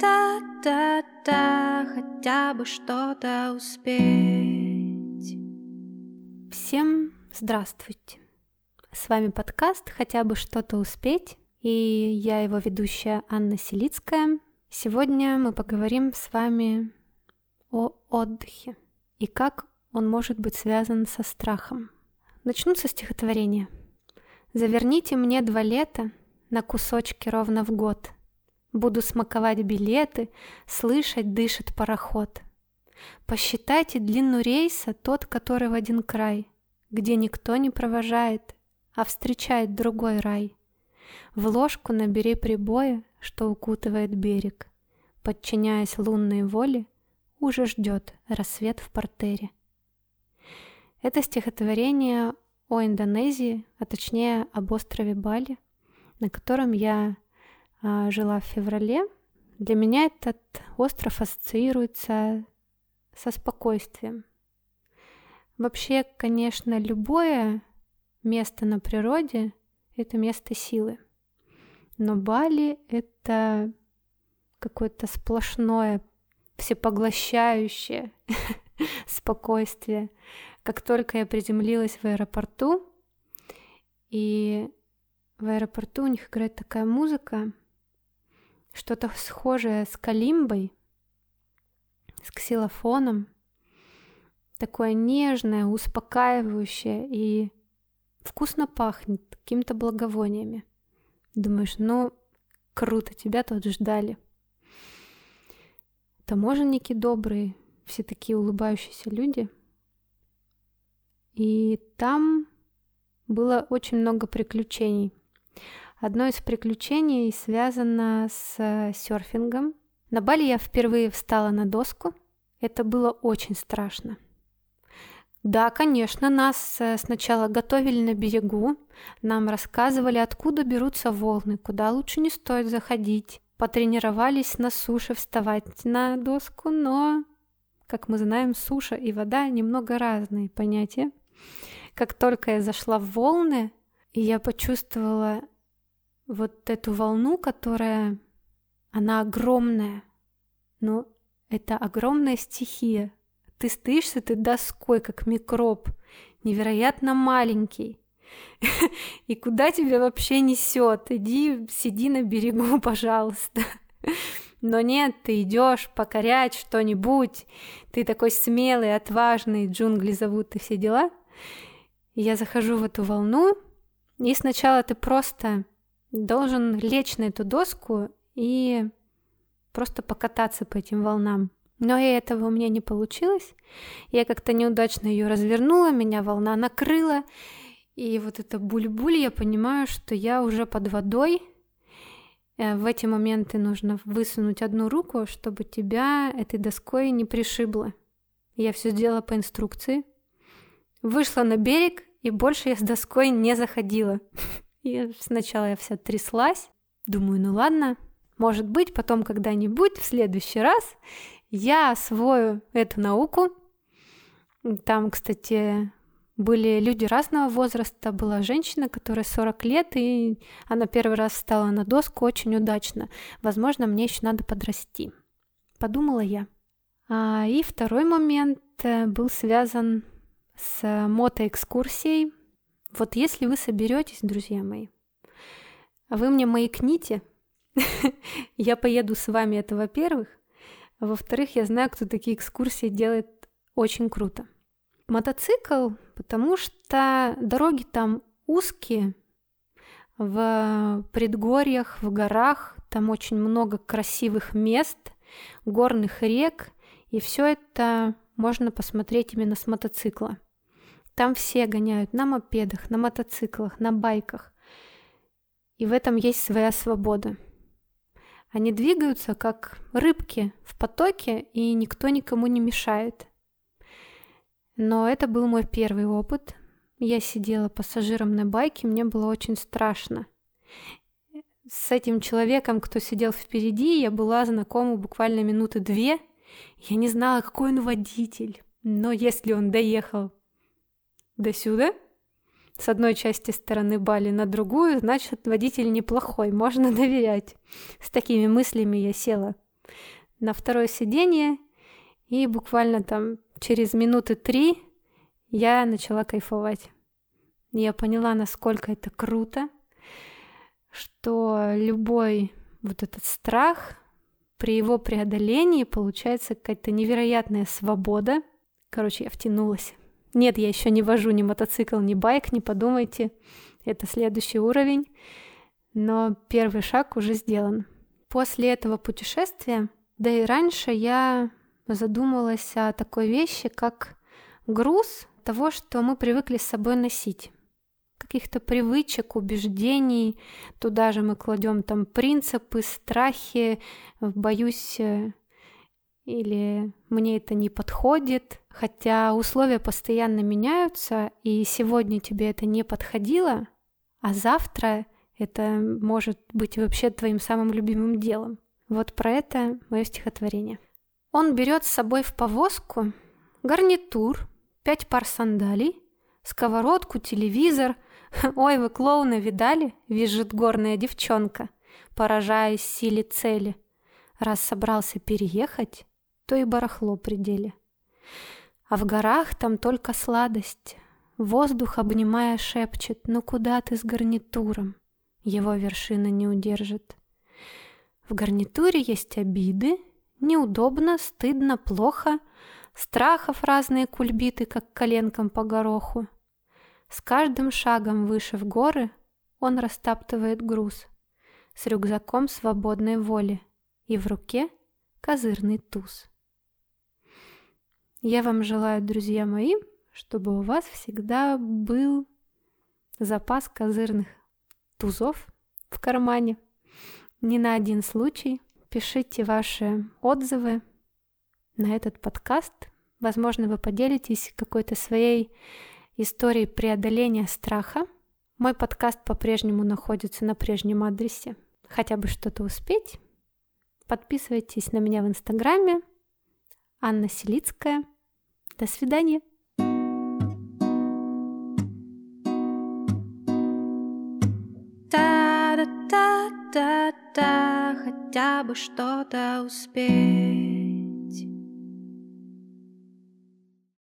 Да-да-да-да, хотя бы что-то успеть. Всем здравствуйте. С вами подкаст «Хотя бы что-то успеть» и я его ведущая Анна Селицкая. Сегодня мы поговорим с вами о отдыхе и как он может быть связан со страхом. Начну со стихотворения. «Заверните мне два лета на кусочки ровно в год. Буду смаковать билеты, слышать, дышит пароход. Посчитайте длину рейса тот, который в один край, где никто не провожает, а встречает другой рай. В ложку набери прибоя, что укутывает берег. Подчиняясь лунной воле, уже ждет рассвет в портере. Это стихотворение о Индонезии, а точнее об острове Бали, на котором я жила в феврале. Для меня этот остров ассоциируется со спокойствием. Вообще, конечно, любое место на природе — это место силы. Но Бали — это какое-то сплошное, всепоглощающее спокойствие. Как только я приземлилась в аэропорту, и в аэропорту у них играет такая музыка, что-то схожее с калимбой, с ксилофоном, такое нежное, успокаивающее и вкусно пахнет какими-то благовониями. Думаешь, ну, круто, тебя тут ждали. Таможенники добрые, все такие улыбающиеся люди. И там было очень много приключений. Одно из приключений связано с э, серфингом. На Бали я впервые встала на доску. Это было очень страшно. Да, конечно, нас э, сначала готовили на берегу, нам рассказывали, откуда берутся волны, куда лучше не стоит заходить. Потренировались на суше вставать на доску, но, как мы знаем, суша и вода немного разные понятия. Как только я зашла в волны, я почувствовала вот эту волну, которая, она огромная, но это огромная стихия. Ты стоишь с этой доской, как микроб, невероятно маленький. И куда тебя вообще несет? Иди, сиди на берегу, пожалуйста. Но нет, ты идешь покорять что-нибудь, ты такой смелый, отважный, джунгли зовут и все дела. И я захожу в эту волну, и сначала ты просто должен лечь на эту доску и просто покататься по этим волнам. Но и этого у меня не получилось. Я как-то неудачно ее развернула, меня волна накрыла. И вот это буль-буль, я понимаю, что я уже под водой. Э, в эти моменты нужно высунуть одну руку, чтобы тебя этой доской не пришибло. Я все сделала по инструкции. Вышла на берег, и больше я с доской не заходила. И сначала я вся тряслась, думаю, ну ладно, может быть, потом когда-нибудь, в следующий раз, я освою эту науку. Там, кстати, были люди разного возраста. Была женщина, которая 40 лет, и она первый раз встала на доску очень удачно. Возможно, мне еще надо подрасти. Подумала я. А, и второй момент э, был связан с мотоэкскурсией вот если вы соберетесь, друзья мои, вы мне маякните, я поеду с вами, это во-первых. Во-вторых, я знаю, кто такие экскурсии делает очень круто. Мотоцикл, потому что дороги там узкие, в предгорьях, в горах, там очень много красивых мест, горных рек, и все это можно посмотреть именно с мотоцикла. Там все гоняют на мопедах, на мотоциклах, на байках. И в этом есть своя свобода. Они двигаются как рыбки в потоке, и никто никому не мешает. Но это был мой первый опыт. Я сидела пассажиром на байке, мне было очень страшно. С этим человеком, кто сидел впереди, я была знакома буквально минуты две. Я не знала, какой он водитель. Но если он доехал до сюда, с одной части стороны Бали на другую, значит, водитель неплохой, можно доверять. С такими мыслями я села на второе сиденье, и буквально там через минуты три я начала кайфовать. Я поняла, насколько это круто, что любой вот этот страх, при его преодолении получается какая-то невероятная свобода. Короче, я втянулась. Нет, я еще не вожу ни мотоцикл, ни байк, не подумайте. Это следующий уровень. Но первый шаг уже сделан. После этого путешествия, да и раньше я задумалась о такой вещи, как груз того, что мы привыкли с собой носить каких-то привычек, убеждений. Туда же мы кладем там принципы, страхи, боюсь э, или мне это не подходит. Хотя условия постоянно меняются, и сегодня тебе это не подходило, а завтра это может быть вообще твоим самым любимым делом. Вот про это мое стихотворение. Он берет с собой в повозку гарнитур, пять пар сандалий, сковородку, телевизор – «Ой, вы клоуна видали?» — визжит горная девчонка, поражаясь силе цели. Раз собрался переехать, то и барахло пределе. А в горах там только сладость. Воздух, обнимая, шепчет, «Ну куда ты с гарнитуром?» Его вершина не удержит. В гарнитуре есть обиды, неудобно, стыдно, плохо, страхов разные кульбиты, как коленком по гороху. С каждым шагом выше в горы он растаптывает груз с рюкзаком свободной воли и в руке козырный туз. Я вам желаю, друзья мои, чтобы у вас всегда был запас козырных тузов в кармане. Не на один случай. Пишите ваши отзывы на этот подкаст. Возможно, вы поделитесь какой-то своей истории преодоления страха. Мой подкаст по-прежнему находится на прежнем адресе. Хотя бы что-то успеть. Подписывайтесь на меня в Инстаграме. Анна Селицкая. До свидания. Да-да-да-да-да, хотя бы что-то успеть.